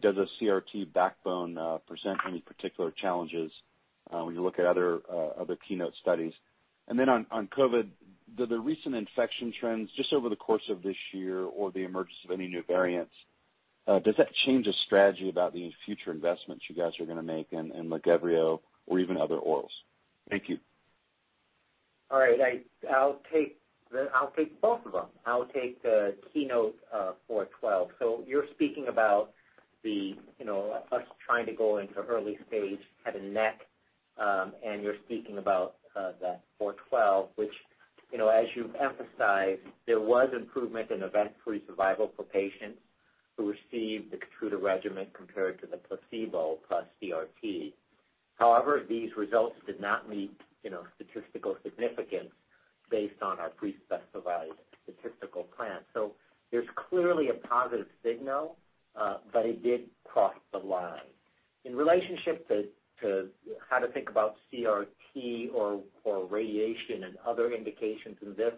S11: does a CRT backbone present any particular challenges when you look at other other KEYNOTE studies? And then on COVID, do the recent infection trends just over the course of this year or the emergence of any new variants, uh, does that change the strategy about the future investments you guys are going to make in LAGEVRIO or even other orals? Thank you.
S5: All right. I'll take both of them. I'll take the KEYNOTE-412. Uh, you're speaking about us trying to go into early stage head and neck, um, and you're speaking about uh, that 412, which, as you've emphasized, there was improvement in event-free survival for patients who received the KEYTRUDA regimen compared to the placebo plus CRT. However, these results did not meet you know, statistical significance based on our pre-specified statistical plan. So there's clearly a positive signal, uh, but it did cross the line. In relationship to how to think about CRT or radiation and other indications in this,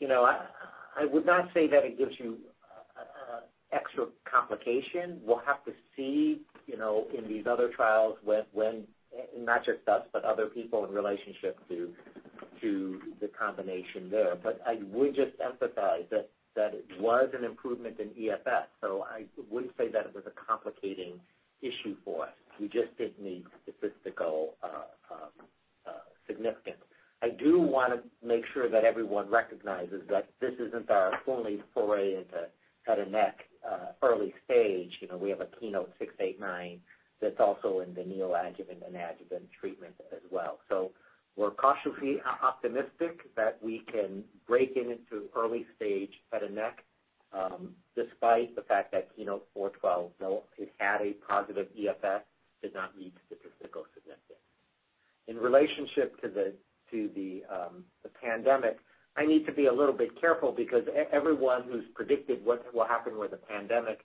S5: You know, I would not say that it gives you uh, extra complication. We'll have to see you know, in these other trials when, not just us, but other people in relationship to the combination there. But I would just emphasize that it was an improvement in EFS. So I wouldn't say that it was a complicating issue for us. We just didn't meet statistical uh, uh, significance. I do want to make sure that everyone recognizes that this isn't our only foray into head and neck uh, early stage. You know, we have a KEYNOTE-689 that's also in the neoadjuvant and adjuvant treatment as well. So we're cautiously optimistic that we can break in into early stage head and neck, despite the fact that KEYNOTE-412, though it had a positive EFS, did not meet statistical significance. In relationship to the pandemic, I need to be a little bit careful because everyone who's predicted what will happen with the pandemic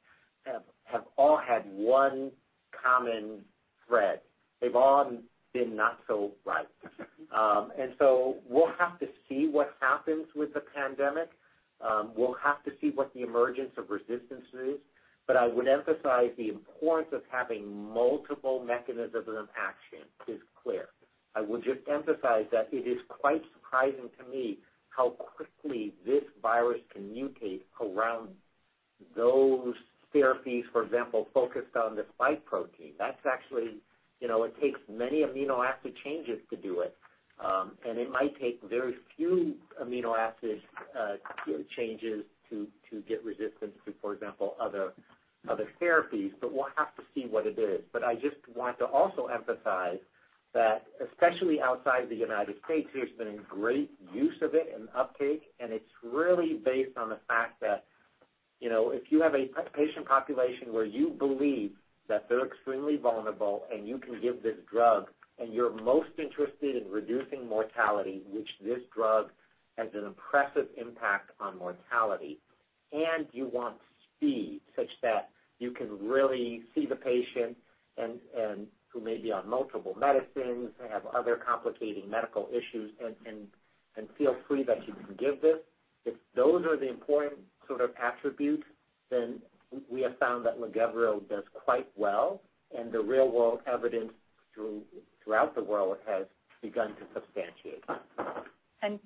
S5: have all had one common thread. They've all been not so right. Um and so we'll have to see what happens with the pandemic. Um, we'll have to see what the emergence of resistance is. But I would emphasize the importance of having multiple mechanisms of action is clear. I would just emphasize that it is quite surprising to me how quickly this virus can mutate around those therapies, for example, focused on the spike protein. That's actually, you know, it takes many amino acid changes to do it. Um, it might take very few amino acid uh, changes to get resistance to, for example, other other therapies. But we'll have to see what it is. But I just want to also emphasize that, especially outside the United States, there's been great use of it and uptake, and it's really based on the fact that you know if you have a patient population where you believe that they're extremely vulnerable and you can give this drug, and you're most interested in reducing mortality, which this drug has an impressive impact on mortality, and you want speed such that you can really see the patient and who may be on multiple medicines, have other complicating medical issues, and feel free that you can give this. If those are the important sort of attributes, then we have found that LAGEVRIO does quite well, and the real-world evidence throughout the world has begun to substantiate.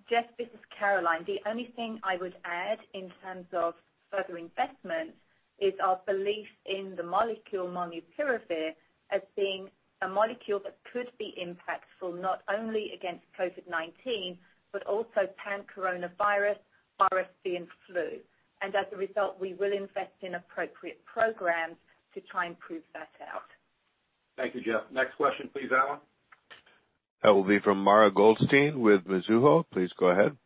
S4: Geoff, this is Caroline. The only thing I would add in terms of further investment is our belief in the molecule molnupiravir as being a molecule that could be impactful not only against COVID-19, but also pan-coronavirus, RSV, and flu. And as a result, we will invest in appropriate programs to try and prove that out.
S2: Thank you, Geoff. Next question, please, Alan.
S1: That will be from Mara Goldstein with Mizuho. Please go ahead.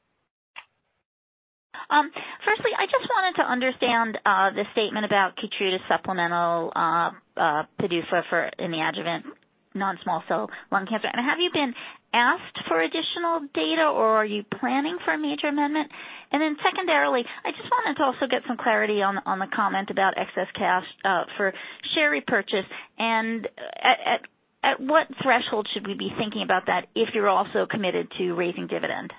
S12: Um, firstly, I just wanted to understand uh, the statement about KEYTRUDA supplemental uh, uh, PDUFA in the adjuvant non-small cell lung cancer. And have you been asked for additional data, or are you planning for a major amendment? And then secondarily, I just wanted to also get some clarity on the comment about excess cash for share repurchase. And uh at at what threshold should we be thinking about that if you're also committed to raising dividend?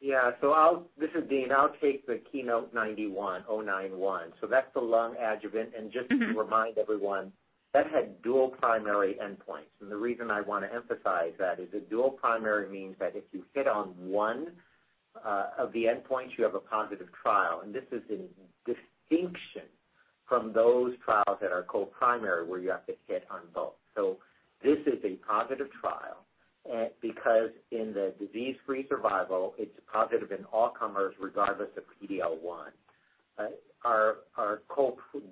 S5: Yeah. So this is Dean. I'll take the KEYNOTE-091. That's the lung adjuvant. And just to remind everyone, that had dual primary endpoints. And the reason I want to emphasize that is a dual primary means that if you hit on one uh, of the endpoints, you have a positive trial. And this is in distinction from those trials that are co-primary, where you have to hit on both. So this is a positive trial eh, because in the disease-free survival, it's positive in all comers, regardless of PD-L1.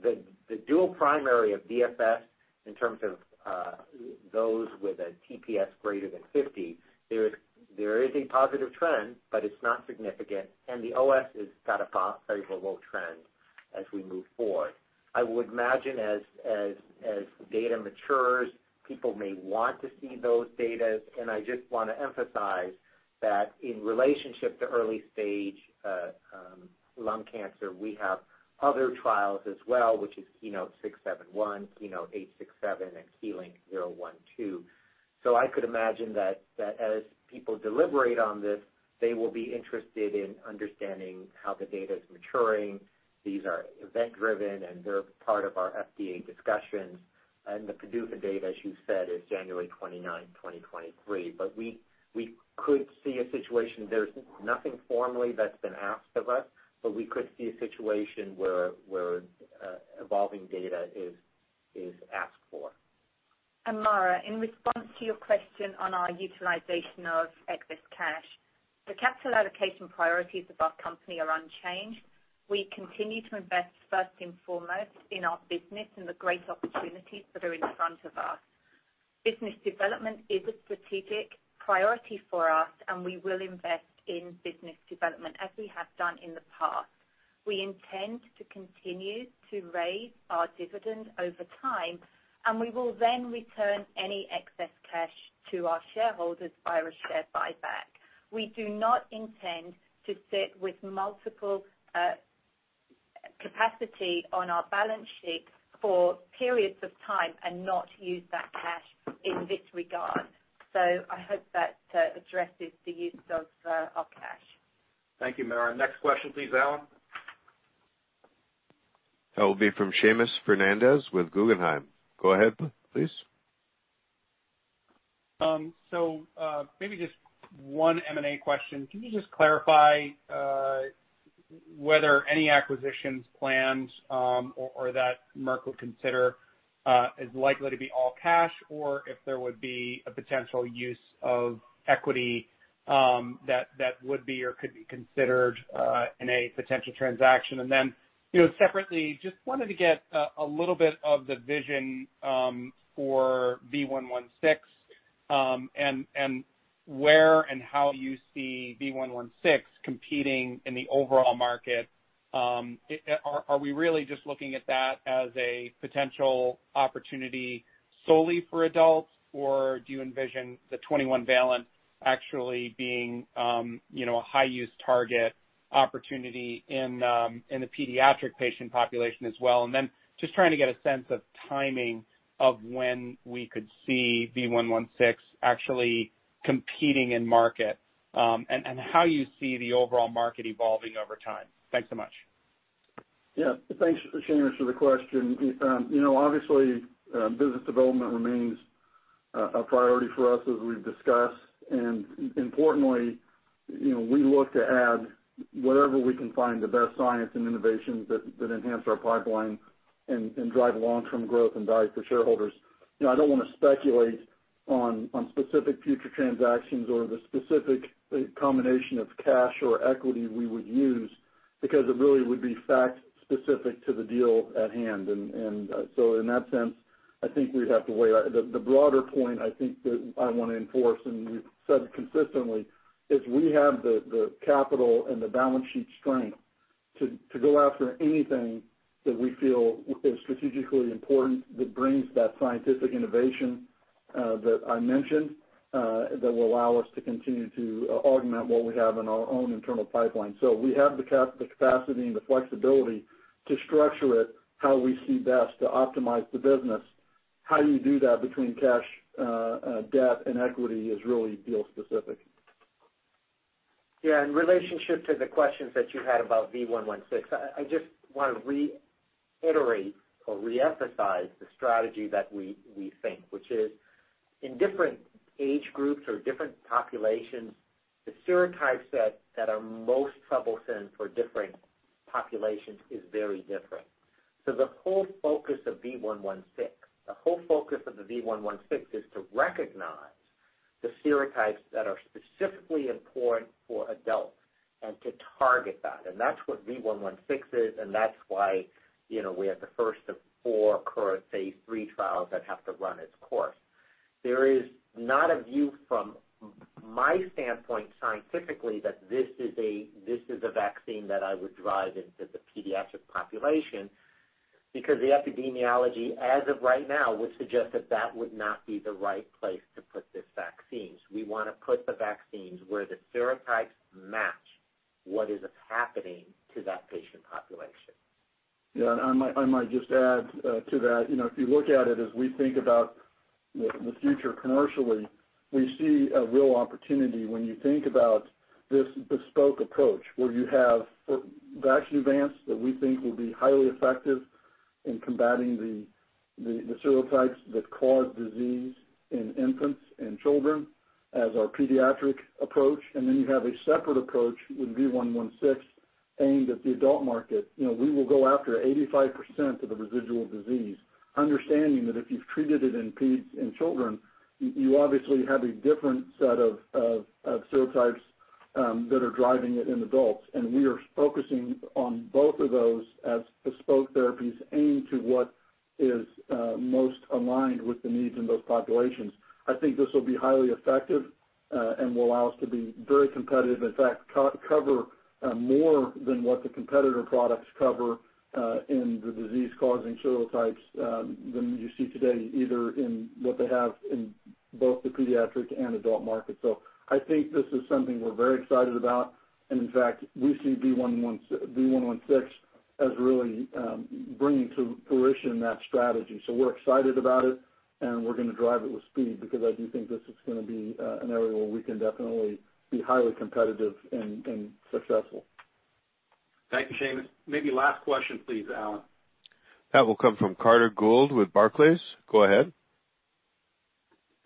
S5: The dual primary of DFS in terms of uh, those with a TPS greater than 50, there is a positive trend, but it's not significant, and the OS has got a favorable trend as we move forward. I would imagine as data matures, people may want to see those data. And I just want to emphasize that in relationship to early-stage uh, um, lung cancer, we have other trials as well, which is KEYNOTE-671, KEYNOTE-867, and KEYLYNK-012. I could imagine that as people deliberate on this, they will be interested in understanding how the data is maturing. These are event-driven, and they're part of our FDA discussions. And the PDUFA date, as you said, is January 29, 2023. We could see a situation, there's nothing formally that's been asked of us, but we could see a situation where uh, evolving data is asked for.
S4: Mara, in response to your question on our utilization of excess cash, the capital allocation priorities of our company are unchanged. We continue to invest first and foremost in our business and the great opportunities that are in front of us. Business development is a strategic priority for us, and we will invest in business development as we have done in the past. We intend to continue to raise our dividend over time, and we will then return any excess cash to our shareholders via a share buyback. We do not intend to sit with multiple uh, capacity on our balance sheet for periods of time and not use that cash in this regard. I hope that uh, addresses the use of uh, our cash.
S2: Thank you, Mara. Next question, please, Alan.
S1: That will be from Seamus Fernandez with Guggenheim. Go ahead, please.
S13: Um, so, uh, maybe just one M&A question. Can you just clarify whether any acquisitions planned um, or that Merck would consider is likely to be all cash, or if there would be a potential use of equity um that that would be or could be considered uh in a potential transaction? And then you know separately, just wanted to get a little bit of the vision um for V116, and and where and how you see V116 competing in the overall market. Are are we really just looking at that as a potential opportunity solely for adults, or do you envision the 21-valent actually being um you know a high-use target opportunity in um in the pediatric patient population as well? And then just trying to get a sense of timing of when we could see V116 actually competing in market, um and how you see the overall market evolving over time. Thanks so much.
S3: Yeah. Thanks, Seamus, for the question. Um you know, obviously, uh, business development remains uh, a priority for us as we've discussed. And importantly, you know, we look to add whatever we can find the best science and innovations that enhance our pipeline and drive long-term growth and value for shareholders. You know, I don't want to speculate on specific future transactions or the specific uh, combination of cash or equity we would use, because it really would be fact specific to the deal at hand. And uh so in that sense, I think we'd have to wait. The broader point I think that I want to enforce, and we've said consistently, is we have the capital and the balance sheet strength to go after anything that we feel is strategically important, that brings that scientific innovation that I mentioned, Uh, that will allow us to continue to uh, augment what we have in our own internal pipeline. So we have the capacity and the flexibility to structure it how we see best to optimize the business. How you do that between cash, uh, debt, and equity is really deal specific.
S5: Yeah. In relationship to the questions that you had about V116, I just want to reiterate or reemphasize the strategy that we think, which is in different age groups or different populations, the serotypes that are most troublesome for different populations is very different. So the whole focus of V116 is to recognize the serotypes that are specifically important for adults and to target that. And that's what V116 is, and that's why we have the first of four current phase III trials that have to run its course. There is not a view from my standpoint scientifically that this is a vaccine that I would drive into the pediatric population because the epidemiology, as of right now, would suggest that that would not be the right place to put this vaccine. We want to put the vaccines where the serotypes match what is happening to that patient population.
S3: Yeah, and I might just add uh, to that. You know, if you look at it as we think about the future commercially, we see a real opportunity when you think about this bespoke approach where you have VAXNEUVANCE that we think will be highly effective in combating the serotypes that cause disease in infants and children as our pediatric approach. And then you have a separate approach with V116 aimed at the adult market. You know, we will go after 85% of the residual disease, understanding that if you've treated it in peds and children, you obviously have a different set of serotypes um, that are driving it in adults. And we are focusing on both of those as bespoke therapies aimed to what is uh, most aligned with the needs in those populations. I think this will be highly effective uh, and will allow us to be very competitive. In fact, cover uh, more than what the competitor products cover Uh, in the disease-causing serotypes um, than you see today, either in what they have in both the pediatric and adult market. So I think this is something we're very excited about. And in fact, we see V116 as really um, bringing to fruition that strategy. So we're excited about it, and we're going to drive it with speed because I do think this is going to be uh, an area where we can definitely be highly competitive and successful.
S2: Thank you, Seamus. Maybe last question, please, Alan.
S1: That will come from Carter Gould with Barclays. Go ahead.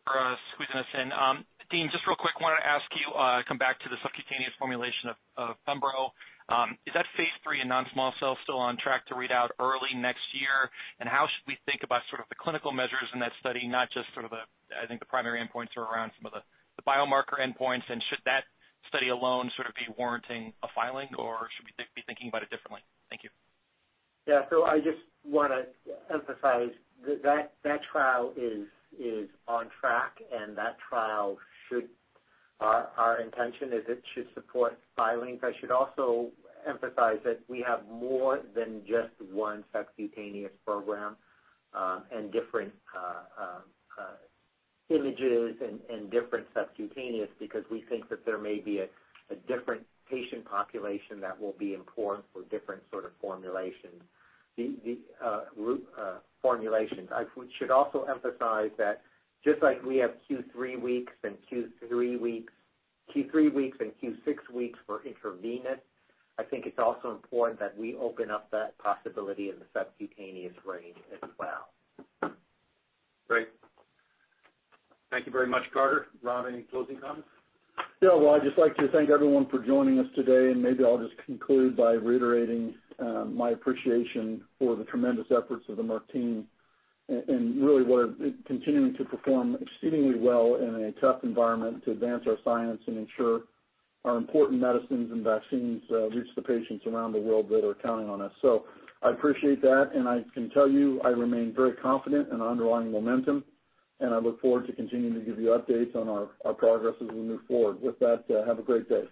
S14: For uh, squeezing us in. Um Dean, just real quick, wanted to ask you, uh, come back to the subcutaneous formulation of pembro. Um, is that phase III in non-small cell still on track to read out early next year? And how should we think about sort of the clinical measures in that study, not just sort of the, I think the primary endpoints are around some of the biomarker endpoints, and should that study alone sort of be warranting a filing, or should we be thinking about it differently? Thank you.
S5: Yeah. So I just want to emphasize that that trial is on track, and that trial, should, our intention is it should support filings. I should also emphasize that we have more than just one subcutaneous program, um, and different uh, uh, uh, images and different subcutaneous, because we think that there may be a different patient population that will be important for different sort of formulations. The uh, uh, formulations. I should also emphasize that just like we have Q3 weeks and Q3 weeks and Q6 weeks for intravenous, I think it's also important that we open up that possibility in the subcutaneous range as well.
S2: Great. Thank you very much, Carter. Rob, any closing comments?
S3: Yeah. Well, I'd just like to thank everyone for joining us today, and maybe I'll just conclude by reiterating uh, my appreciation for the tremendous efforts of the Merck team and really continuing to perform exceedingly well in a tough environment to advance our science and ensure our important medicines and vaccines uh, reach the patients around the world that are counting on us. So I appreciate that, and I can tell you I remain very confident in underlying momentum, and I look forward to continuing to give you updates on our progress as we move forward. With that, uh, have a great day.